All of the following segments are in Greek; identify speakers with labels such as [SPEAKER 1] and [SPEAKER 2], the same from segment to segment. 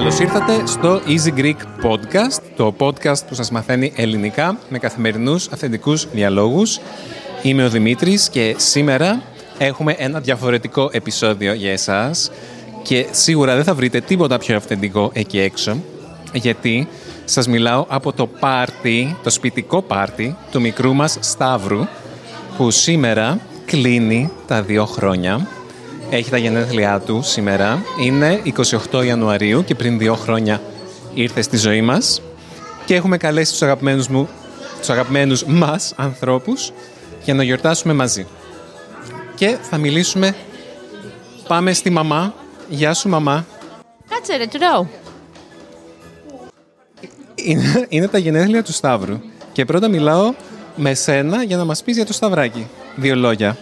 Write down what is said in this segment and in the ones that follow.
[SPEAKER 1] Καλώς ήρθατε στο Easy Greek Podcast, το podcast που σας μαθαίνει ελληνικά με καθημερινούς αυθεντικούς διαλόγους. Είμαι ο Δημήτρης και σήμερα έχουμε ένα διαφορετικό επεισόδιο για εσάς και σίγουρα δεν θα βρείτε τίποτα πιο αυθεντικό εκεί έξω γιατί σας μιλάω από το πάρτι, το σπιτικό πάρτι του μικρού μας Σταύρου που σήμερα κλείνει τα δύο χρόνια έχει τα γενέθλιά του σήμερα. Είναι 28 Ιανουαρίου και πριν δύο χρόνια ήρθε στη ζωή μας και έχουμε καλέσει τους αγαπημένους, μου, τους αγαπημένους μας ανθρώπους για να γιορτάσουμε μαζί. Και θα μιλήσουμε... Πάμε στη μαμά. Γεια σου μαμά.
[SPEAKER 2] Κάτσε ρε, τρώω.
[SPEAKER 1] Είναι, είναι τα γενέθλια του Σταύρου. Και πρώτα μιλάω με σένα για να μας πεις για το Σταυράκι. Δύο λόγια.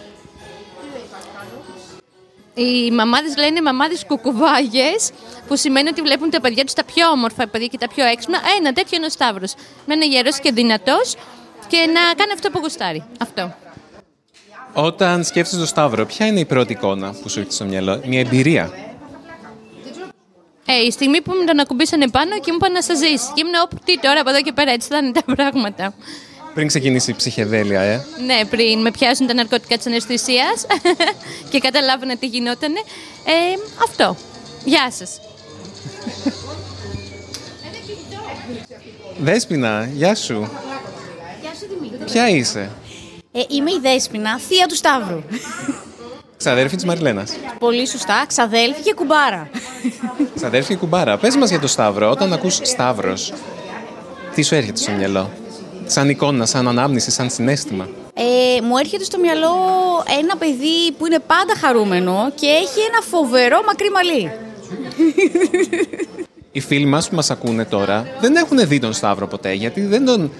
[SPEAKER 2] Οι μαμάδες λένε μαμάδες κουκουβάγες, που σημαίνει ότι βλέπουν τα παιδιά τους τα πιο όμορφα παιδιά και τα πιο έξυπνα. Ε, Ένα τέτοιο είναι ο Σταύρος. Να είναι γερός και δυνατός και να κάνει αυτό που γουστάρει. Αυτό.
[SPEAKER 1] Όταν σκέφτεσαι το Σταύρο, ποια είναι η πρώτη εικόνα που σου έρχεται στο μυαλό, μια εμπειρία.
[SPEAKER 2] Ε, η στιγμή που με τον ακουμπήσανε πάνω και μου είπαν να σας ζήσει. Και ήμουν όπου τι τώρα από εδώ και πέρα, έτσι θα είναι τα πράγματα.
[SPEAKER 1] Πριν ξεκινήσει η ψυχεδέλεια, ε.
[SPEAKER 2] Ναι, πριν με πιάσουν τα ναρκωτικά της αναισθησίας και καταλάβαινα τι γινότανε. Ε, αυτό. Γεια σας.
[SPEAKER 1] Δέσποινα, γεια σου.
[SPEAKER 3] Γεια σου Δημήτρη.
[SPEAKER 1] Ποια είσαι;
[SPEAKER 3] Ε, είμαι η Δέσποινα, θεία του Σταύρου.
[SPEAKER 1] Ξαδέρφη της Μαριλένας.
[SPEAKER 3] Πολύ σωστά, ξαδέλφη και κουμπάρα.
[SPEAKER 1] Ξαδέρφη κουμπάρα. Πες μας για το Σταύρο. Όταν ακούς Σταύρος, τι σου έρχεται στο μυαλό; Σαν εικόνα, σαν ανάμνηση, σαν συνέστημα;
[SPEAKER 3] Ε, μου έρχεται στο μυαλό ένα παιδί που είναι πάντα χαρούμενο και έχει ένα φοβερό μακρύ μαλλί.
[SPEAKER 1] Οι φίλοι μας που μας ακούνε τώρα δεν έχουν δει τον Σταύρο ποτέ, γιατί δεν τον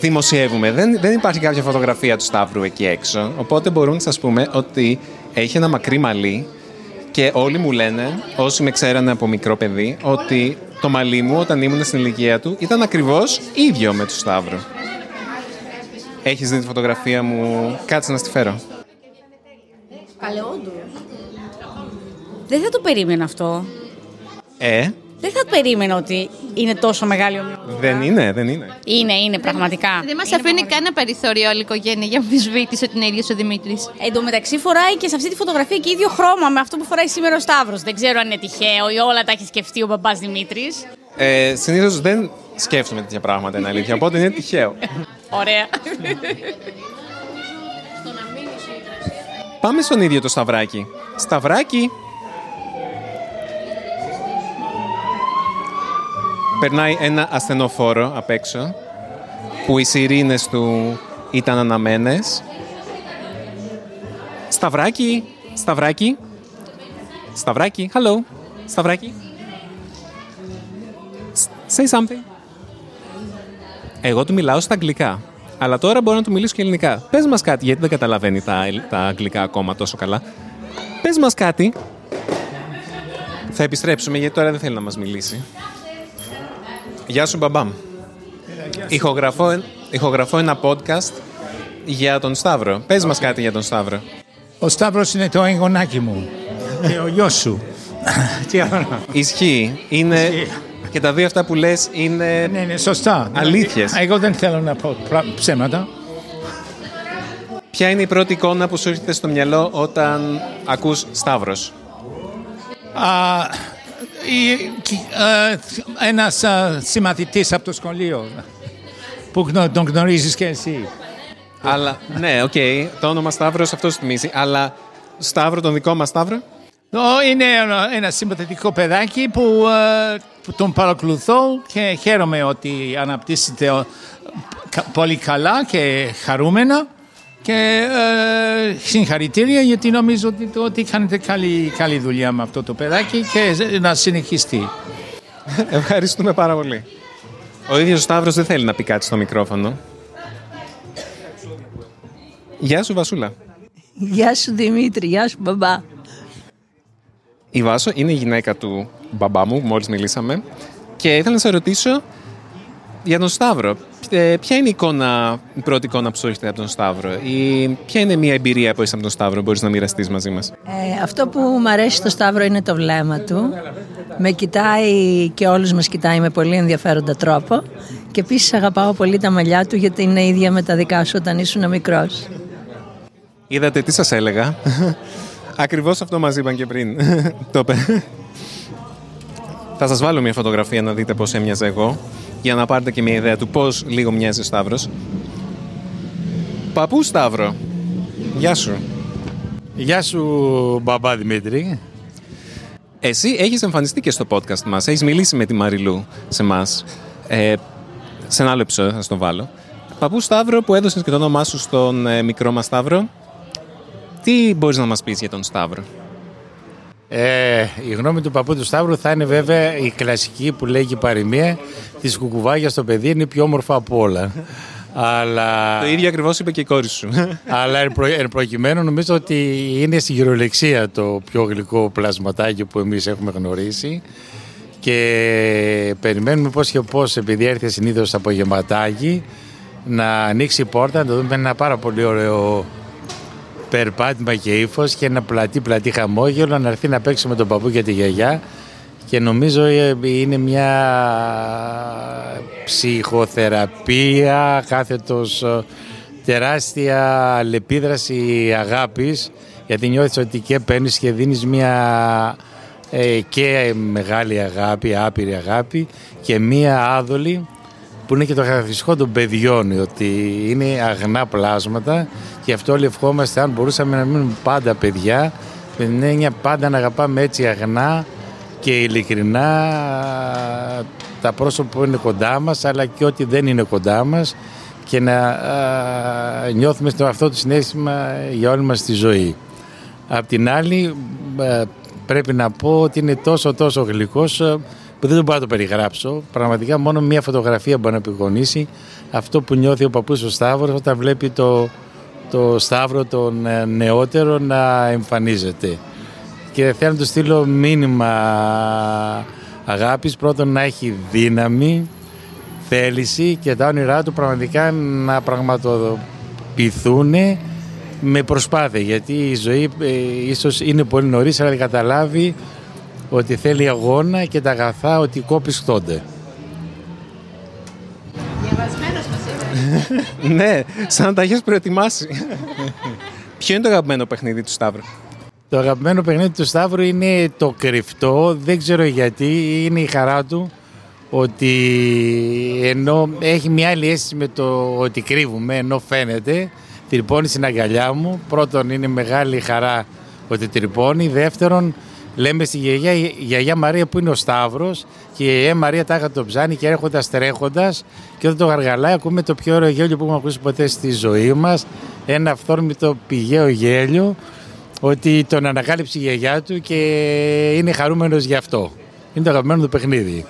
[SPEAKER 1] δημοσιεύουμε. Δεν, δεν υπάρχει κάποια φωτογραφία του Σταύρου εκεί έξω. Οπότε μπορούμε να σας πούμε ότι έχει ένα μακρύ μαλλί και όλοι μου λένε, όσοι με ξέρανε από μικρό παιδί, ότι το μαλλί μου όταν ήμουν στην ηλικία του ήταν ακριβώς ίδιο με του Σταύρου. Έχεις δει τη φωτογραφία μου, κάτσε να στη φέρω.
[SPEAKER 3] Παλαιόντου. Δεν θα το περίμενα αυτό.
[SPEAKER 1] Ε,
[SPEAKER 3] Δεν θα το περίμενα ότι είναι τόσο μεγάλη ομοιότητα.
[SPEAKER 1] δεν είναι, δεν είναι.
[SPEAKER 3] Είναι, είναι πραγματικά.
[SPEAKER 2] Δεν μας αφήνει κανένα περιθώριο όλη η οικογένεια για αμφισβήτηση ότι είναι ίδιο ο Δημήτρης.
[SPEAKER 3] Εν τω μεταξύ φοράει και σε αυτή τη φωτογραφία και ίδιο χρώμα με αυτό που φοράει σήμερα ο Σταύρος. Δεν ξέρω αν είναι τυχαίο ή όλα τα έχει σκεφτεί ο μπαμπάς Δημήτρης.
[SPEAKER 1] Ε, Συνήθως δεν σκέφτομαι τέτοια πράγματα, είναι αλήθεια. Οπότε είναι τυχαίο.
[SPEAKER 3] Ωραία.
[SPEAKER 1] Πάμε στον ίδιο το Σταυράκι. Σταυράκι! Περνάει ένα ασθενοφόρο απ' έξω που οι σιρήνες του ήταν αναμένες. Σταυράκι! Σταυράκι! Σταυράκι! Hello! Σταυράκι! S- Say something! Εγώ του μιλάω στα αγγλικά. Αλλά τώρα μπορώ να του μιλήσω και ελληνικά. Πες μας κάτι, γιατί δεν καταλαβαίνει τα, ελ- τα αγγλικά ακόμα τόσο καλά. Πες μας κάτι. Θα επιστρέψουμε, γιατί τώρα δεν θέλει να μας μιλήσει. Γεια σου, μπαμπάμ. Ηχογραφώ, εν- ηχογραφώ ένα podcast για τον Σταύρο. Πες μας κάτι για τον Σταύρο.
[SPEAKER 4] Ο Σταύρος είναι το εγγονάκι μου και ο γιος σου. Τι άλλο να-
[SPEAKER 1] Ισχύει. Είναι...
[SPEAKER 4] Ισχύει.
[SPEAKER 1] Και τα δύο αυτά που λες είναι...
[SPEAKER 4] Ναι, ναι, σωστά.
[SPEAKER 1] Αλήθειες.
[SPEAKER 4] Εγώ δεν θέλω να πω πρα- ψέματα.
[SPEAKER 1] Ποια είναι η πρώτη εικόνα που σου έρχεται στο μυαλό όταν ακούς Σταύρος;
[SPEAKER 4] Α, η- κι- α, ένας α, συμμαθητής από το σχολείο που γνω- τον γνωρίζεις και εσύ.
[SPEAKER 1] Αλλά, ναι, οκ, το όνομα Σταύρος αυτό σου θυμίζει. Αλλά Σταύρο, τον δικό μας Σταύρο;
[SPEAKER 4] Ω, Είναι ένα, ένα συμπαθητικό παιδάκι που, α, που τον παρακολουθώ και χαίρομαι ότι αναπτύσσεται ο- κα- πολύ καλά και χαρούμενα και ε, συγχαρητήρια γιατί νομίζω ότι, ότι κάνετε καλή, καλή δουλειά με αυτό το παιδάκι και να συνεχιστεί.
[SPEAKER 1] Ευχαριστούμε πάρα πολύ. Ο ίδιος ο Σταύρος δεν θέλει να πει κάτι στο μικρόφωνο. Γεια σου, Βασούλα.
[SPEAKER 5] Γεια σου Δημήτρη, γεια σου μπαμπά.
[SPEAKER 1] Η Βάσο είναι η γυναίκα του μπαμπά μου, μόλις μιλήσαμε. Και ήθελα να σε ρωτήσω για τον Σταύρο. Ε, ποια είναι η, εικόνα, η πρώτη εικόνα που σου έρχεται από τον Σταύρο; Ή ποια είναι μια εμπειρία που είσαι από τον Σταύρο, μπορείς να μοιραστείς μαζί μας;
[SPEAKER 5] Ε, αυτό που μου αρέσει στο Σταύρο είναι το βλέμμα του. Με κοιτάει και όλους μας κοιτάει με πολύ ενδιαφέροντα τρόπο. Και επίσης αγαπάω πολύ τα μαλλιά του γιατί είναι ίδια με τα δικά σου όταν ήσουν μικρός.
[SPEAKER 1] Είδατε τι σας έλεγα; Ακριβώς αυτό μας είπαν και πριν. το είπε. Θα σας βάλω μια φωτογραφία να δείτε πώς έμοιαζα εγώ για να πάρετε και μια ιδέα του πώς λίγο μοιάζει ο Σταύρος. Παππού Σταύρο, γεια σου.
[SPEAKER 6] Γεια σου μπαμπά Δημήτρη.
[SPEAKER 1] Εσύ έχεις εμφανιστεί και στο podcast μας, έχεις μιλήσει με τη Μαριλού σε εμά. Ε, σε ένα άλλο επεισόδιο θα στο βάλω. Παππού Σταύρο που έδωσες και το όνομά σου στον ε, μικρό μας Σταύρο, τι μπορείς να μας πεις για τον Σταύρο;
[SPEAKER 6] Ε, η γνώμη του παππού του Σταύρου θα είναι βέβαια η κλασική που λέγει η παροιμία της κουκουβάγιας στο παιδί είναι πιο όμορφα από όλα. Αλλά...
[SPEAKER 1] Το ίδιο ακριβώς είπε και η κόρη σου.
[SPEAKER 6] Αλλά εν, προ... εν προκειμένου νομίζω ότι είναι στη γυρολεξία το πιο γλυκό πλασματάκι που εμείς έχουμε γνωρίσει και περιμένουμε πώς και πώς επειδή έρθει συνήθως απογευματάκι να ανοίξει η πόρτα, να το δούμε ένα πάρα πολύ ωραίο περπάτημα και ύφος και ένα πλατή πλατή χαμόγελο να έρθει να παίξει με τον παππού και τη γιαγιά. Και νομίζω ε, είναι μια ψυχοθεραπεία κάθετος ε, τεράστια λεπίδραση αγάπης γιατί νιώθεις ότι και παίρνεις και δίνεις μια ε, και μεγάλη αγάπη, άπειρη αγάπη και μία άδολη που είναι και το χαρακτηριστικό των παιδιών, ότι είναι αγνά πλάσματα και αυτό όλοι ευχόμαστε αν μπορούσαμε να μείνουμε πάντα παιδιά, με την έννοια πάντα να αγαπάμε έτσι αγνά και ειλικρινά τα πρόσωπα που είναι κοντά μας αλλά και ό,τι δεν είναι κοντά μας και να α, νιώθουμε στο αυτό το συνέστημα για όλη μας τη ζωή. Απ' την άλλη πρέπει να πω ότι είναι τόσο τόσο γλυκός που δεν μπορώ να το περιγράψω. Πραγματικά μόνο μία φωτογραφία μπορεί να επικονίσει αυτό που νιώθει ο παππούς ο Σταύρος όταν βλέπει το, το Σταύρο τον ε, νεότερο να εμφανίζεται. Και θέλω να του στείλω μήνυμα αγάπης, πρώτον να έχει δύναμη, θέληση και τα όνειρά του πραγματικά να πραγματοποιηθούν με προσπάθεια. Γιατί η ζωή ε, ίσως είναι πολύ νωρίς αλλά δεν καταλάβει ότι θέλει αγώνα και τα αγαθά ότι κόπης
[SPEAKER 1] ναι, σαν να τα έχεις προετοιμάσει. Ποιο είναι το αγαπημένο παιχνίδι του Σταύρου;
[SPEAKER 6] Το αγαπημένο παιχνίδι του Σταύρου είναι το κρυφτό, δεν ξέρω γιατί, είναι η χαρά του ότι ενώ έχει μια άλλη αίσθηση με το ότι κρύβουμε, ενώ φαίνεται, τρυπώνει στην αγκαλιά μου. Πρώτον είναι μεγάλη χαρά ότι τρυπώνει, δεύτερον λέμε στη γιαγιά, η γιαγιά Μαρία που είναι ο Σταύρος και η γιαγιά Μαρία τάχα το ψάνει και έρχοντας τρέχοντας και όταν το γαργαλάει ακούμε το πιο ωραίο γέλιο που έχουμε ακούσει ποτέ στη ζωή μας ένα αυθόρμητο πηγαίο γέλιο ότι τον ανακάλυψε η γιαγιά του και είναι χαρούμενος γι' αυτό. Είναι το αγαπημένο του παιχνίδι.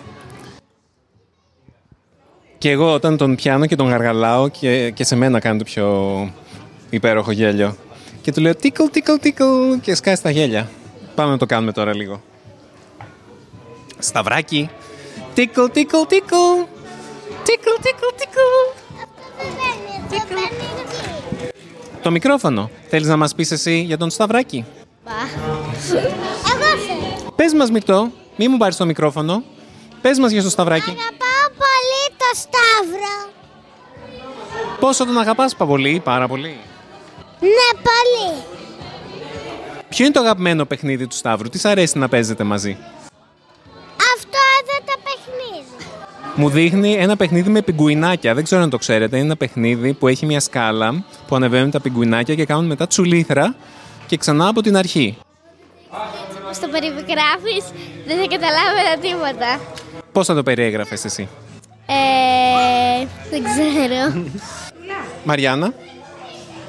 [SPEAKER 1] Και εγώ όταν τον πιάνω και τον γαργαλάω και, και σε μένα κάνει το πιο υπέροχο γέλιο. Και του λέω τίκλ, τίκλ, τίκλ και σκάει στα γέλια. Πάμε να το κάνουμε τώρα λίγο. Σταυράκι. Τίκλ, τίκλ, τίκλ. Τίκλ, τίκλ, τίκλ. Το μικρόφωνο. Θέλεις να μας πεις εσύ για τον Σταυράκι;
[SPEAKER 7] Εγώ θέλω.
[SPEAKER 1] Πες μας Μικτό, μη μου πάρεις το μικρόφωνο. Πες μας για το Σταυράκι.
[SPEAKER 7] Αγαπάω πολύ το Σταύρο.
[SPEAKER 1] Πόσο τον αγαπάς πολύ, πάρα πολύ;
[SPEAKER 7] Ναι, πολύ.
[SPEAKER 1] Ποιο είναι το αγαπημένο παιχνίδι του Σταύρου, τι σ' αρέσει να παίζετε μαζί;
[SPEAKER 7] Αυτό εδώ το παιχνίδι.
[SPEAKER 1] Μου δείχνει ένα παιχνίδι με πιγκουινάκια. Δεν ξέρω αν το ξέρετε. Είναι ένα παιχνίδι που έχει μια σκάλα που ανεβαίνουν τα πιγκουινάκια και κάνουν μετά τσουλήθρα και ξανά από την αρχή.
[SPEAKER 7] Στο περιγράφεις δεν θα καταλάβαινα τίποτα.
[SPEAKER 1] Πώς θα το περιέγραφες εσύ;
[SPEAKER 7] Ε, δεν ξέρω.
[SPEAKER 1] Μαριάννα,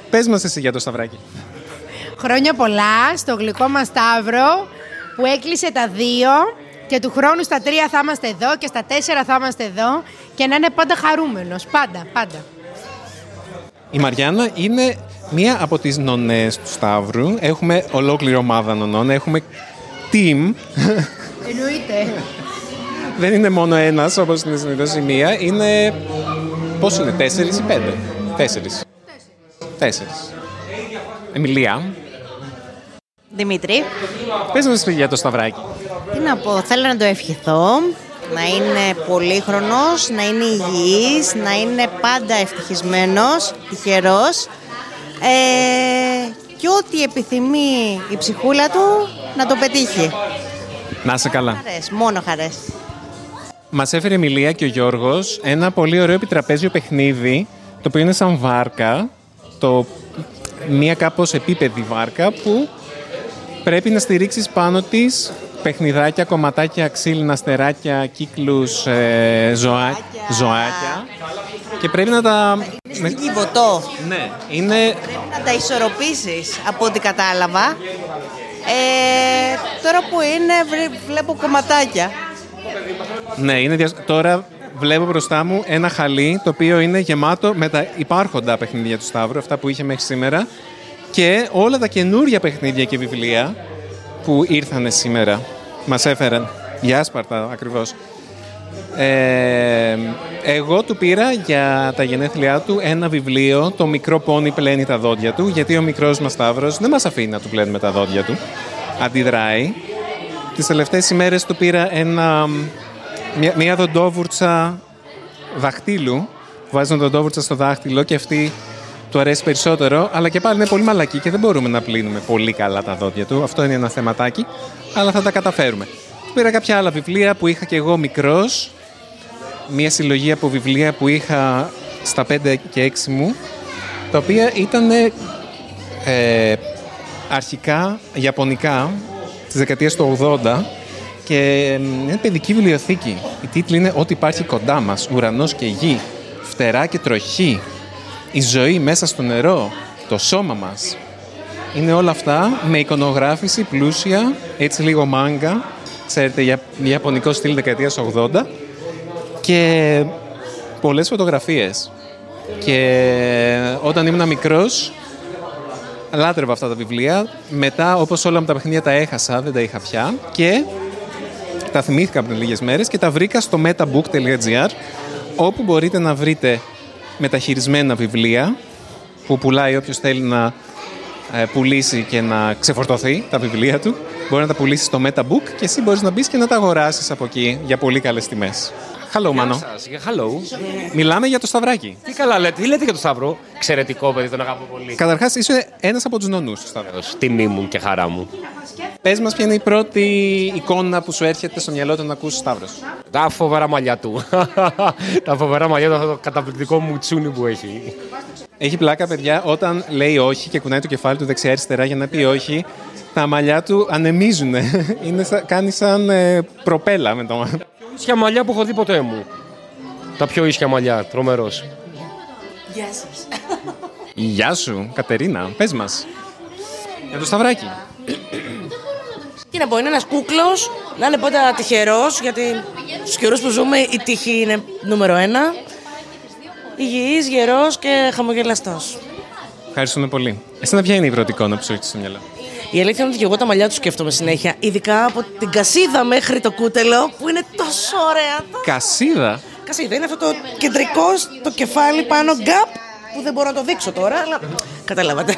[SPEAKER 1] πες μας εσύ για το Σταυράκι.
[SPEAKER 8] Χρόνια πολλά στο γλυκό μας Σταύρο που έκλεισε τα δύο και του χρόνου στα τρία θα είμαστε εδώ και στα τέσσερα θα είμαστε εδώ και να είναι πάντα χαρούμενος. Πάντα, πάντα.
[SPEAKER 1] Η Μαριάννα είναι μία από τις νονές του Σταύρου. Έχουμε ολόκληρη ομάδα νονών. Έχουμε team.
[SPEAKER 8] Εννοείται.
[SPEAKER 1] Δεν είναι μόνο ένας, όπως είναι συνήθως η μία. Είναι... Πώς είναι, τέσσερις ή πέντε; Τέσσερις. Τέσσερις. Εμιλία,
[SPEAKER 9] Δημήτρη,
[SPEAKER 1] πες μας για το Σταυράκι.
[SPEAKER 9] τι να πω, θέλω να το ευχηθώ, να είναι πολύχρονος, να είναι υγιής, να είναι πάντα ευτυχισμένος, τυχερός ε, και ό,τι επιθυμεί η ψυχούλα του να το πετύχει.
[SPEAKER 1] Να είσαι καλά.
[SPEAKER 9] Χαρές, μόνο χαρές.
[SPEAKER 1] Μας έφερε η Μιλία και ο Γιώργος ένα πολύ ωραίο επιτραπέζιο παιχνίδι, το οποίο είναι σαν βάρκα, το, μία κάπως επίπεδη βάρκα που πρέπει να στηρίξεις πάνω της παιχνιδάκια, κομματάκια, ξύλινα, στεράκια, κύκλους, ε, ζωά, ζωάκια και πρέπει να τα...
[SPEAKER 9] Είναι στην κυβωτό.
[SPEAKER 1] Ναι, είναι
[SPEAKER 9] Να τα ισορροπήσεις από ό,τι κατάλαβα. Ε, τώρα που είναι βρε- βλέπω κομματάκια.
[SPEAKER 1] Ναι, είναι δια... τώρα βλέπω μπροστά μου ένα χαλί το οποίο είναι γεμάτο με τα υπάρχοντα παιχνίδια του Σταύρου, αυτά που είχε μέχρι σήμερα και όλα τα καινούργια παιχνίδια και βιβλία που ήρθανε σήμερα. Μας έφεραν. Για Σπαρτά, ακριβώς. Ε, εγώ του πήρα για τα γενέθλιά του ένα βιβλίο, το μικρό πόνι πλένει τα δόντια του, γιατί ο μικρός μας Σταύρος δεν μας αφήνει να του πλένουμε τα δόντια του. Αντιδράει. Τις τελευταίες ημέρες του πήρα ένα, μια, μια δοντόβουρτσα δαχτύλου. Βάζει δοντόβουρτσα στο δάχτυλο και αυτή του αρέσει περισσότερο, αλλά και πάλι είναι πολύ μαλακή και δεν μπορούμε να πλύνουμε πολύ καλά τα δόντια του. Αυτό είναι ένα θεματάκι, αλλά θα τα καταφέρουμε. Του πήρα κάποια άλλα βιβλία που είχα και εγώ μικρός, μια συλλογή από βιβλία που είχα στα 5 και 6 μου, τα οποία ήταν ε, αρχικά ιαπωνικά της δεκαετίας του 80 και ε, είναι παιδική βιβλιοθήκη. Η τίτλη είναι «Ό,τι υπάρχει κοντά μας, ουρανός και γη, φτερά και τροχή, η ζωή μέσα στο νερό, το σώμα μας». Είναι όλα αυτά με εικονογράφηση πλούσια, έτσι λίγο μάγκα, ξέρετε, για ιαπωνικό στυλ δεκαετίας 80 και πολλές φωτογραφίες. Και όταν ήμουν μικρός, λάτρευα αυτά τα βιβλία. Μετά, όπως όλα μου τα παιχνίδια τα έχασα, δεν τα είχα πια. Και τα θυμήθηκα πριν λίγες μέρες και τα βρήκα στο metabook.gr όπου μπορείτε να βρείτε μεταχειρισμένα βιβλία που πουλάει όποιος θέλει να ε, πουλήσει και να ξεφορτωθεί τα βιβλία του. Μπορεί να τα πουλήσεις στο MetaBook και εσύ μπορείς να μπεις και να τα αγοράσεις από εκεί για πολύ καλές τιμές. Hello, Μάνο.
[SPEAKER 10] Σας, Hello.
[SPEAKER 1] Μιλάμε για το Σταυράκι.
[SPEAKER 10] Τι καλά λέτε, τι λέτε για το Σταύρο; Εξαιρετικό παιδί, τον αγαπώ πολύ.
[SPEAKER 1] Καταρχάς, είσαι ένας από τους νονούς του Σταυρό.
[SPEAKER 10] Τιμή μου και χαρά μου.
[SPEAKER 1] Πες μας ποια είναι η πρώτη εικόνα που σου έρχεται στο μυαλό όταν ακούς Σταύρος.
[SPEAKER 10] Τα φοβερά μαλλιά του. Τα φοβερά μαλλιά του, αυτό το καταπληκτικό μου τσούνι που έχει.
[SPEAKER 1] Έχει πλάκα, παιδιά, όταν λέει όχι και κουνάει το κεφάλι του δεξιά-αριστερά για να πει όχι, τα μαλλιά του ανεμίζουν. Είναι σαν, κάνει σαν ε, προπέλα με το
[SPEAKER 10] Ίσια μαλλιά που έχω δει ποτέ μου. Τα πιο ίσια μαλλιά, τρομερός.
[SPEAKER 9] Γεια σας.
[SPEAKER 1] Γεια σου, Κατερίνα. Πες μας. Για το Σταυράκι.
[SPEAKER 11] Τι να πω, είναι ένας κούκλος, να είναι πάντα τυχερός, γιατί στους καιρούς που ζούμε η τύχη είναι νούμερο ένα. Υγιής, γερός και χαμογελαστός.
[SPEAKER 1] Ευχαριστούμε πολύ. Εσένα ποια είναι η πρώτη εικόνα που σου έρχεται στο μυαλό;
[SPEAKER 11] Η αλήθεια είναι ότι και εγώ τα μαλλιά τους σκέφτομαι συνέχεια. Ειδικά από την κασίδα μέχρι το κούτελο που είναι τόσο ωραία.
[SPEAKER 1] Κασίδα;
[SPEAKER 11] Κασίδα είναι αυτό το κεντρικό το κεφάλι πάνω γκάπ που δεν μπορώ να το δείξω τώρα, αλλά καταλάβατε.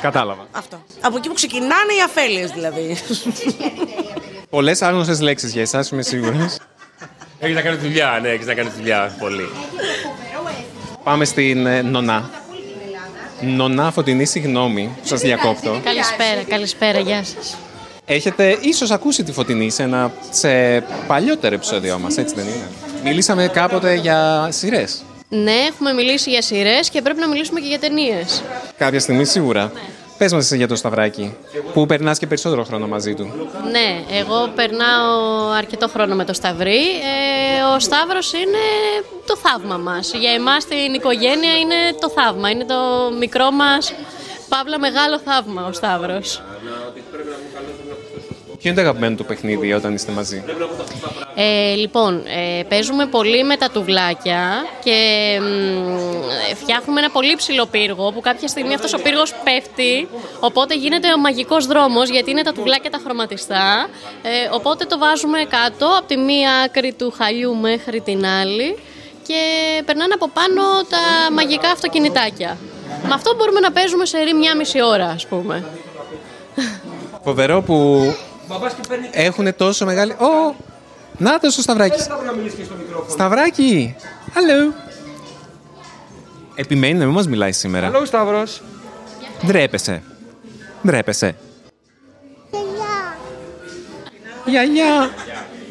[SPEAKER 1] Κατάλαβα.
[SPEAKER 11] Αυτό. Από εκεί που ξεκινάνε οι αφέλειες δηλαδή.
[SPEAKER 1] Πολλές άγνωστες λέξεις για εσάς, είμαι σίγουρος.
[SPEAKER 10] Έχεις να κάνεις δουλειά, ναι, έχεις να κάνεις δουλειά. Πολύ.
[SPEAKER 1] Πάμε στην ε, Νονά. Νονά Φωτεινή, συγγνώμη που σας διακόπτω.
[SPEAKER 2] Καλησπέρα, καλησπέρα, γεια σας.
[SPEAKER 1] Έχετε ίσως ακούσει τη Φωτεινή σε, ένα, σε παλιότερο επεισόδιο μας, έτσι δεν είναι; Μιλήσαμε κάποτε για σειρές.
[SPEAKER 2] Ναι, έχουμε μιλήσει για σειρές και πρέπει να μιλήσουμε και για ταινίες.
[SPEAKER 1] Κάποια στιγμή σίγουρα. Πες μας εσύ για το Σταυράκι, που περνάς και περισσότερο χρόνο μαζί του;
[SPEAKER 2] Ναι, εγώ περνάω αρκετό χρόνο με το Σταυρί. Ε, ο Σταύρος είναι το θαύμα μας. Για εμάς την οικογένεια είναι το θαύμα. Είναι το μικρό μας, παύλα μεγάλο θαύμα ο Σταύρος.
[SPEAKER 1] Ποιο είναι το αγαπημένο του παιχνίδι όταν είστε μαζί;
[SPEAKER 12] Ε, λοιπόν, ε, παίζουμε πολύ με τα τουβλάκια και μ, φτιάχνουμε ένα πολύ ψηλό πύργο που κάποια στιγμή αυτός ο πύργος πέφτει οπότε γίνεται ο μαγικός δρόμος γιατί είναι τα τουβλάκια τα χρωματιστά ε, οπότε το βάζουμε κάτω από τη μία άκρη του χαλιού μέχρι την άλλη και περνάνε από πάνω τα μαγικά αυτοκινητάκια. Με αυτό μπορούμε να παίζουμε σε ρί μια μισή ώρα ας πούμε.
[SPEAKER 1] Φοβερό που έχουν τόσο μεγάλη. Ω! Να το ο Σταυράκη. Σταυράκη! Hello! Επιμένει να μην μας μιλάει σήμερα.
[SPEAKER 13] Hello, Σταύρος.
[SPEAKER 1] Ντρέπεσαι. Ντρέπεσαι. Γιαγιά.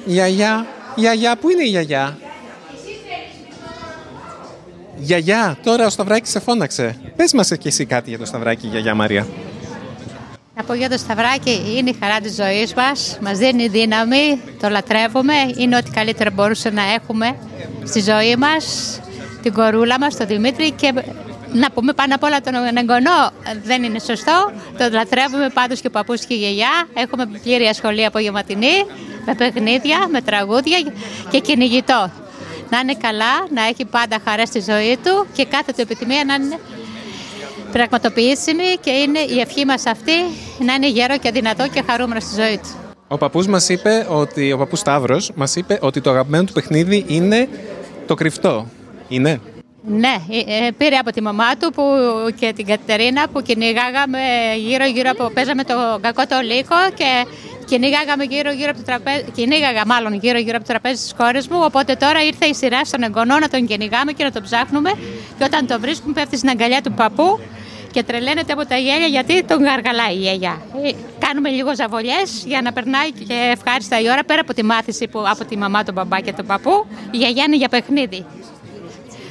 [SPEAKER 1] Γιαγιά. Γιαγιά. Πού είναι η γιαγιά; Γιαγιά. Τώρα ο Σταυράκης σε φώναξε. Πες μας και εσύ κάτι για το Σταυράκη, γιαγιά Μαρία.
[SPEAKER 14] Να πω για το Σταυράκι, είναι η χαρά της ζωής μας, μας δίνει δύναμη, το λατρεύουμε, είναι ό,τι καλύτερο μπορούσε να έχουμε στη ζωή μας, την κορούλα μας, τον Δημήτρη και να πούμε πάνω απ' όλα τον εγγονό δεν είναι σωστό, το λατρεύουμε πάντως και ο παππούς και η γιαγιά, έχουμε πλήρη ασχολία απογευματινή, με παιχνίδια, με τραγούδια και κυνηγητό. Να είναι καλά, να έχει πάντα χαρά στη ζωή του και κάθε του επιθυμία να είναι πραγματοποιήσιμη και είναι η ευχή μας αυτή να είναι γέρο και δυνατό και χαρούμενο στη ζωή του.
[SPEAKER 1] Ο παππούς μας είπε ότι, ο παππούς Σταύρος μας είπε ότι το αγαπημένο του παιχνίδι είναι το κρυφτό. Είναι.
[SPEAKER 14] Ναι, ε, ε, πήρε από τη μαμά του που, και την Κατερίνα που κυνηγάγαμε γύρω-γύρω από, παίζαμε το κακό το λύκο και κυνηγάγαμε γύρω-γύρω από το τραπέζι, κυνήγαγα μάλλον γύρω-γύρω από το τραπέζι της κόρης μου, οπότε τώρα ήρθε η σειρά στον εγγονό να τον κυνηγάμε και να τον ψάχνουμε και όταν τον βρίσκουμε πέφτει στην αγκαλιά του παππού και τρελαίνεται από τα γέλια γιατί τον γαργαλάει η γιαγιά. Ε, Κάνουμε λίγο ζαβολιέ για να περνάει και ευχάριστα η ώρα πέρα από τη μάθηση που, από τη μαμά, τον μπαμπά και τον παππού. Η γιαγιά είναι για παιχνίδι.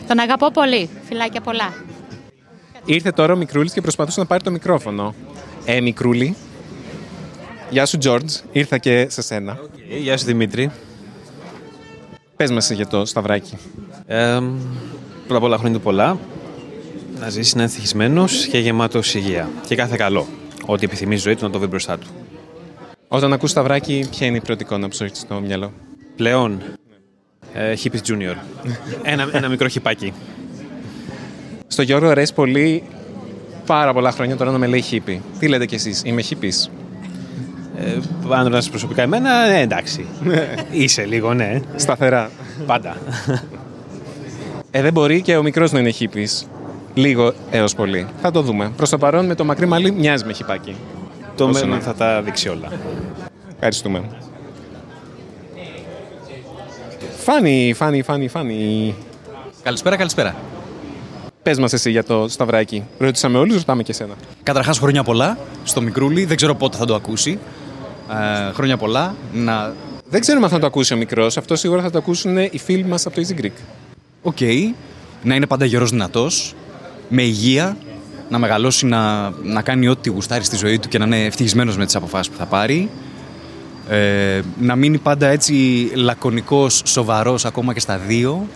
[SPEAKER 14] Τον αγαπώ πολύ. Φιλάκια πολλά.
[SPEAKER 1] Ήρθε τώρα ο Μικρούλης και προσπαθούσε να πάρει το μικρόφωνο. Ε, Μικρούλη. Γεια σου, Τζόρτζ. Ήρθα και σε σένα.
[SPEAKER 15] Γεια σου Δημήτρη.
[SPEAKER 1] Πες μας για το Σταυράκι.
[SPEAKER 15] Ε, πρώτα απ' όλα χρόνια του πολλά. Να ζήσει να είναι ευτυχισμένος και γεμάτος υγεία. Και κάθε καλό. Ό,τι επιθυμείς η ζωή του να το βρεις μπροστά του.
[SPEAKER 1] Όταν ακούς Σταυράκι, ποια είναι η πρώτη εικόνα που σου έρχεται στο μυαλό;
[SPEAKER 15] Πλέον, ε, Hippies Junior. ένα, ένα μικρό χιπάκι.
[SPEAKER 1] Στο Γιώργο αρέσει πολύ πάρα πολλά χρόνια τώρα να με λέει χίπη. Τι λέτε κι εσείς, είμαι χίπης.
[SPEAKER 15] Ε, αν ρωτάς προσωπικά εμένα, ε, εντάξει. Είσαι λίγο, ναι.
[SPEAKER 1] Σταθερά.
[SPEAKER 15] Πάντα.
[SPEAKER 1] Ε, δεν μπορεί και ο μικρός να είναι χίπης. Λίγο έως πολύ. Θα το δούμε. Προς το παρόν με το μακρύ μαλλί μοιάζει με χιπάκι.
[SPEAKER 15] Το
[SPEAKER 1] Όσο
[SPEAKER 15] μέλλον
[SPEAKER 1] να.
[SPEAKER 15] θα τα δείξει όλα.
[SPEAKER 1] Ευχαριστούμε. Φάνη, Φάνη, Φάνη, Φάνη.
[SPEAKER 16] Καλησπέρα, καλησπέρα.
[SPEAKER 1] Πες μας εσύ για το Σταυράκι. Ρωτήσαμε όλους, ρωτάμε και εσένα.
[SPEAKER 16] Καταρχάς, χρόνια πολλά στο μικρούλι. Δεν ξέρω πότε θα το ακούσει. Ε, χρόνια πολλά. Να...
[SPEAKER 1] Δεν ξέρουμε αν θα το ακούσει ο μικρός. Αυτό σίγουρα θα το ακούσουν οι φίλοι μας από το Easy Greek.
[SPEAKER 16] OK. Να είναι πάντα γερός δυνατός. Με υγεία. Να μεγαλώσει, να, να κάνει ό,τι γουστάρει στη ζωή του και να είναι ευτυχισμένος με τις αποφάσεις που θα πάρει. Ε, να μείνει πάντα έτσι λακωνικός, σοβαρός ακόμα και στα δύο.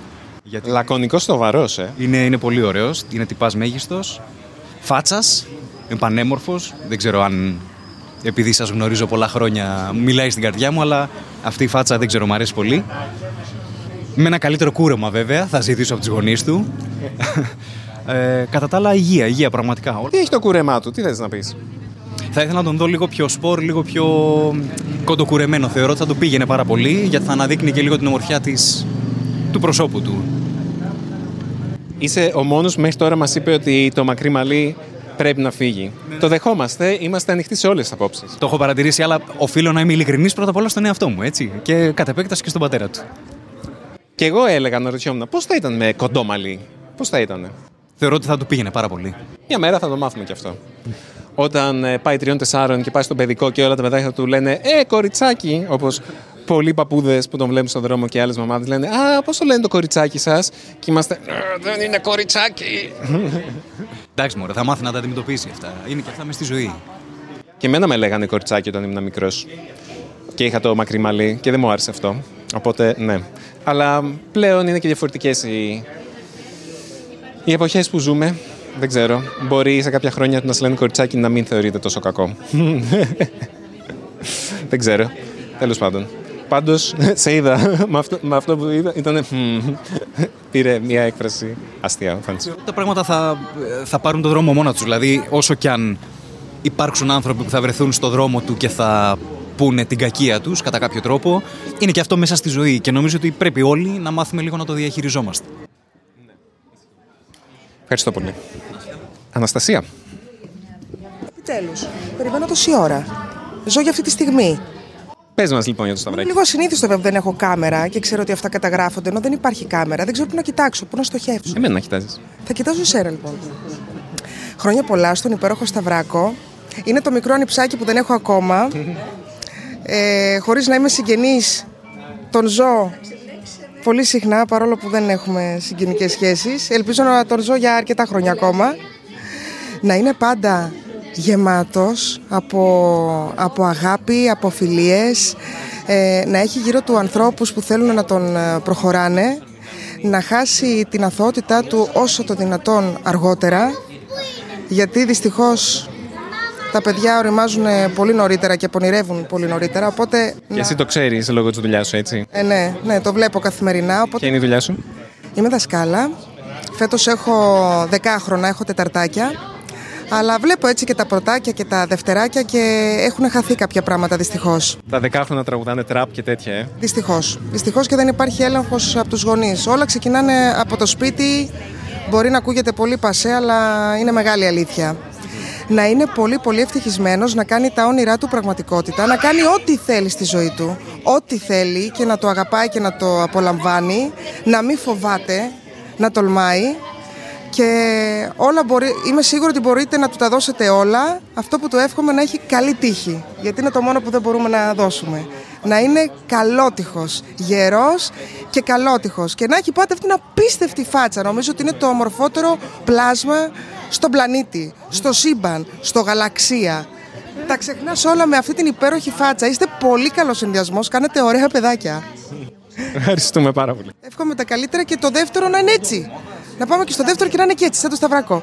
[SPEAKER 16] Γιατί...
[SPEAKER 1] Λακωνικός σοβαρός, ε.
[SPEAKER 16] Είναι, είναι πολύ ωραίος. Είναι τυπάς μέγιστος. Φάτσας. Είναι πανέμορφος. Δεν ξέρω αν επειδή σας γνωρίζω πολλά χρόνια μιλάει στην καρδιά μου, αλλά αυτή η φάτσα δεν ξέρω, μου αρέσει πολύ. Με ένα καλύτερο κούρεμα βέβαια, θα ζητήσω από τις γονείς του. Ε, κατά τα άλλα υγεία, υγεία πραγματικά.
[SPEAKER 1] Τι έχει το κούρεμά του, τι θες να πεις;
[SPEAKER 16] Θα ήθελα να τον δω λίγο πιο σπορ, λίγο πιο κοντοκουρεμένο. Θεωρώ ότι θα του πήγαινε πάρα πολύ, γιατί θα αναδείκνει και λίγο την ομορφιά της, του προσώπου του.
[SPEAKER 1] Είσαι ο μόνος που μέχρι τώρα μας είπε ότι το μακρύ μαλλί πρέπει να φύγει. Το δεχόμαστε, είμαστε ανοιχτοί σε όλες τις απόψεις.
[SPEAKER 16] Το έχω παρατηρήσει, αλλά οφείλω να είμαι ειλικρινής πρώτα απ' όλα στον εαυτό μου, έτσι. Και κατ' επέκταση και στον πατέρα του.
[SPEAKER 1] Και εγώ έλεγα να ρωτιόμουν πώς θα ήταν με κοντό μαλλί; Πώς θα ήταν.
[SPEAKER 16] Θεωρώ ότι θα του πήγαινε πάρα πολύ.
[SPEAKER 1] Μια μέρα θα το μάθουμε κι αυτό. Όταν ε, πάει τριών-τεσσάρων και πάει στο παιδικό και όλα τα παιδάκια θα του λένε Ε, κοριτσάκι! Όπως πολλοί παππούδες που τον βλέπουν στον δρόμο και άλλες μαμάδες λένε Α, πώς το λένε το κοριτσάκι σας; Και είμαστε. «Ε, Δεν είναι κοριτσάκι.
[SPEAKER 16] Εντάξει, μωρέ, θα μάθει να τα αντιμετωπίσει αυτά. Είναι και αυτά μες στη ζωή.
[SPEAKER 1] Και εμένα με λέγανε κοριτσάκι όταν ήμουν μικρός. Και είχα το μακρύ μαλλί και δεν μου άρεσε αυτό. Οπότε, ναι. Αλλά πλέον είναι και διαφορετικές οι, οι εποχές που ζούμε. Δεν ξέρω. Μπορεί σε κάποια χρόνια να σε λένε κοριτσάκι να μην θεωρείται τόσο κακό. Δεν ξέρω. Τέλος πάντων. Πάντως, σε είδα. με, αυτό, με αυτό που είδα ήταν. «Μμμ». Πήρε μια έκφραση αστεία. φάνηκε.
[SPEAKER 16] Τα πράγματα θα, θα πάρουν τον δρόμο μόνα τους. Δηλαδή, όσο κι αν υπάρξουν άνθρωποι που θα βρεθούν στο δρόμο του και θα πούνε την κακία τους κατά κάποιο τρόπο, είναι και αυτό μέσα στη ζωή. Και νομίζω ότι πρέπει όλοι να μάθουμε λίγο να το διαχειριζόμαστε.
[SPEAKER 1] Ευχαριστώ πολύ. Αναστασία.
[SPEAKER 13] Επιτέλους. Περιμένω τόση ώρα. Ζω για αυτή τη στιγμή.
[SPEAKER 1] Πες μας λοιπόν για το
[SPEAKER 13] Είναι
[SPEAKER 1] σταυράκι.
[SPEAKER 13] λίγο ασυνήθιστο βέβαια που δεν έχω κάμερα και ξέρω ότι αυτά καταγράφονται, ενώ δεν υπάρχει κάμερα. Δεν ξέρω πού να κοιτάξω, πού να στοχεύσω.
[SPEAKER 1] Εμένα να κοιτάζεις.
[SPEAKER 13] Θα κοιτάζω εσένα λοιπόν. Χρόνια πολλά στον υπέροχο Σταυράκο. Είναι το μικρό ανιψάκι που δεν έχω ακόμα. Ε, χωρίς να είμαι συγγενής, τον ζω πολύ συχνά, παρόλο που δεν έχουμε συγγενικές σχέσεις. Ελπίζω να τον ζω για αρκετά χρόνια ακόμα. Να είναι πάντα γεμάτος από, από αγάπη, από φιλίες, ε, να έχει γύρω του ανθρώπους που θέλουν να τον ε, προχωράνε, να χάσει την αθωότητά του όσο το δυνατόν αργότερα, γιατί δυστυχώς τα παιδιά οριμάζουν πολύ νωρίτερα και πονηρεύουν πολύ νωρίτερα, οπότε...
[SPEAKER 1] Και εσύ το ξέρεις λόγω της δουλειάς σου, έτσι.
[SPEAKER 13] Ε, ναι, ναι, το βλέπω καθημερινά, οπότε...
[SPEAKER 1] Ποια είναι η δουλειά σου;
[SPEAKER 13] Είμαι δασκάλα. Φέτος έχω δεκάχρονα, έχω τεταρτάκια. Αλλά βλέπω έτσι και τα πρωτάκια και τα δευτεράκια και έχουν χαθεί κάποια πράγματα δυστυχώς.
[SPEAKER 1] Τα δεκάχρονα τραγουδάνε τραπ και τέτοια, ε;
[SPEAKER 13] Δυστυχώς. Δυστυχώς και δεν υπάρχει έλεγχος από τους γονείς. Όλα ξεκινάνε από το σπίτι. Μπορεί να ακούγεται πολύ πασέ, αλλά είναι μεγάλη αλήθεια. Να είναι πολύ πολύ ευτυχισμένος, να κάνει τα όνειρά του πραγματικότητα, να κάνει ό,τι θέλει στη ζωή του, ό,τι θέλει και να το αγαπάει και να το απολαμβάνει, να μην φοβάται, να τολμάει και όλα μπορεί, είμαι σίγουρη ότι μπορείτε να του τα δώσετε όλα. Αυτό που του εύχομαι να έχει καλή τύχη, γιατί είναι το μόνο που δεν μπορούμε να δώσουμε. Να είναι καλότυχος, γερός και καλότυχος και να έχει πάντα αυτή την απίστευτη φάτσα. Νομίζω ότι είναι το ομορφότερο πλάσμα στον πλανήτη, στο σύμπαν, στο γαλαξία. Τα ξεχνάς όλα με αυτή την υπέροχη φάτσα. Είστε πολύ καλός συνδυασμός, κάνετε ωραία παιδάκια.
[SPEAKER 1] Ευχαριστούμε πάρα πολύ.
[SPEAKER 13] Εύχομαι τα καλύτερα και το δεύτερο να είναι έτσι. Να πάμε και στο δεύτερο και να είναι και έτσι, σαν το Σταυρακό.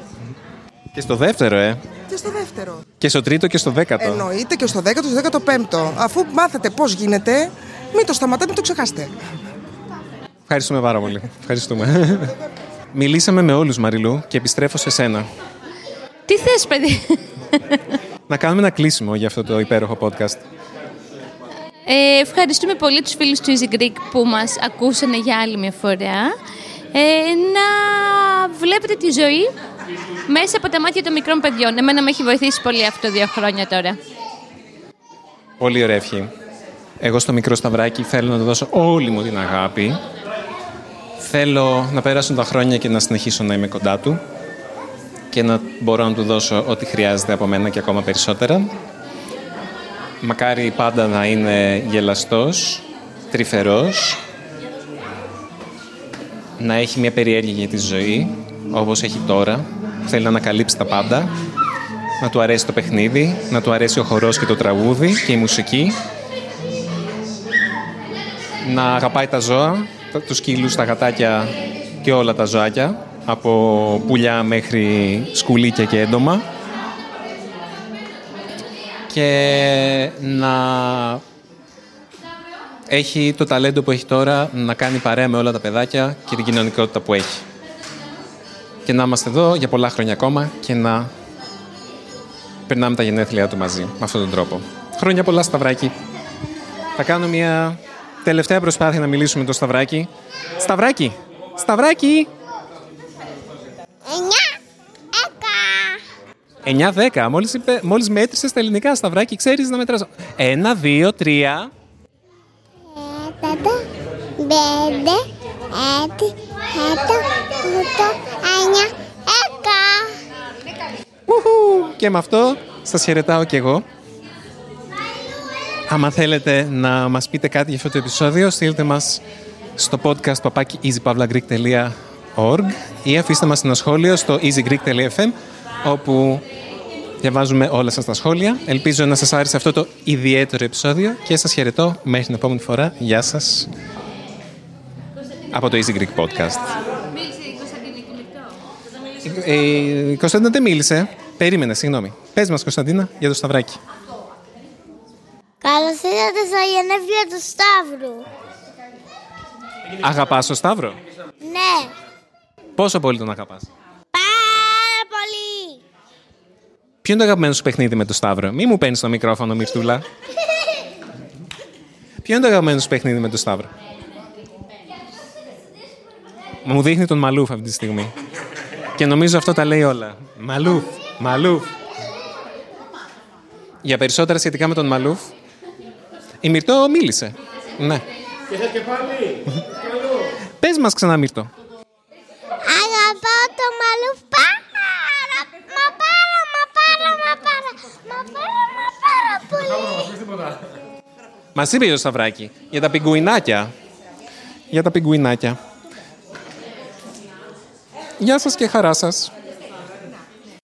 [SPEAKER 1] Και στο δεύτερο, ε.
[SPEAKER 13] Και στο δεύτερο.
[SPEAKER 1] Και στο τρίτο και στο δέκατο.
[SPEAKER 13] Εννοείται και στο δέκατο, στο δέκατο πέμπτο. Αφού μάθετε πώς γίνεται, μην το σταματάτε, μην το ξεχάσετε.
[SPEAKER 1] Ευχαριστούμε πάρα πολύ. Ευχαριστούμε. Μιλήσαμε με όλους, Μαριλού, και επιστρέφω σε σένα.
[SPEAKER 2] Τι θες, παιδί;
[SPEAKER 1] Να κάνουμε ένα κλείσιμο για αυτό το υπέροχο podcast.
[SPEAKER 2] Ε, ευχαριστούμε πολύ τους φίλους του Easy Greek που μας ακούσανε για άλλη μια φορά. Ε, να βλέπετε τη ζωή μέσα από τα μάτια των μικρών παιδιών. Εμένα με έχει βοηθήσει πολύ αυτό δύο χρόνια τώρα.
[SPEAKER 1] Πολύ ωραία ευχή. Εγώ στο μικρό σταυράκι θέλω να του δώσω όλη μου την αγάπη. Θέλω να περάσουν τα χρόνια και να συνεχίσω να είμαι κοντά του και να μπορώ να του δώσω ό,τι χρειάζεται από μένα και ακόμα περισσότερα. Μακάρι πάντα να είναι γελαστός, τρυφερός, να έχει μια περιέργεια για τη ζωή, όπως έχει τώρα, που θέλει να ανακαλύψει τα πάντα, να του αρέσει το παιχνίδι, να του αρέσει ο χορός και το τραγούδι και η μουσική, να αγαπάει τα ζώα, τα- τους σκύλους, τα γατάκια και όλα τα ζωάκια, από πουλιά μέχρι σκουλίκια και έντομα και να έχει το ταλέντο που έχει τώρα να κάνει παρέα με όλα τα παιδάκια και την κοινωνικότητα που έχει. Και να είμαστε εδώ για πολλά χρόνια ακόμα και να περνάμε τα γενέθλιά του μαζί με αυτόν τον τρόπο. Χρόνια πολλά, Σταυράκι. Θα κάνω μια τελευταία προσπάθεια να μιλήσουμε με το Σταυράκι. Σταυράκι! Σταυράκι! 9-10. Μόλις, είπε, μόλις μέτρησες τα ελληνικά, Σταυράκι, ξέρεις να μετράς. 1, 2, 3.
[SPEAKER 7] Πέντε, έξι, επτά, οκτώ, εννιά, έκα.
[SPEAKER 1] Και με αυτό σας χαιρετάω κι εγώ. Άμα θέλετε να μας πείτε κάτι για αυτό το επεισόδιο, στείλτε μας στο podcast παπάκι easypavlagreek.org ή αφήστε μας ένα σχόλιο στο easygreek.fm όπου διαβάζουμε όλα σας τα σχόλια. Ελπίζω να σας άρεσε αυτό το ιδιαίτερο επεισόδιο και σας χαιρετώ μέχρι την επόμενη φορά. Γεια σας από το Easy Greek Podcast. Ε, η Κωνσταντίνα δεν μίλησε. Περίμενε, συγγνώμη. Πες μας, Κωνσταντίνα, για το Σταυράκι.
[SPEAKER 7] Καλώς ήρθατε στα γενέθλια του Σταύρου.
[SPEAKER 1] Αγαπάς τον Σταύρο;
[SPEAKER 7] Ναι,
[SPEAKER 1] Πόσο πολύ τον αγαπάς;
[SPEAKER 7] πάρα πολύ.
[SPEAKER 1] Ποιο είναι το αγαπημένο σου παιχνίδι με τον Σταύρο; Μη μου παίρνεις το μικρόφωνο, Μυρτούλα. Ποιο είναι το αγαπημένο σου παιχνίδι με τον Σταύρο; Μου δείχνει τον Μαλούφ αυτή τη στιγμή. Και νομίζω αυτό τα λέει όλα. Μαλούφ, Μαλούφ. Για περισσότερα σχετικά με τον Μαλούφ, η Μυρτώ μίλησε. Ναι.
[SPEAKER 4] Και θα και πάλι.
[SPEAKER 1] Πες μας ξανά, Μυρτώ.
[SPEAKER 7] Αγαπάω το μαλλούφ πάρα, μα πάρα, μα πάρα, μα πάρα, μα πάρα, μα πάρα πολύ.
[SPEAKER 1] Μας είπε το Σταυράκι για τα πιγκουινάκια. Για τα πιγκουινάκια. Γεια σας και χαρά σας.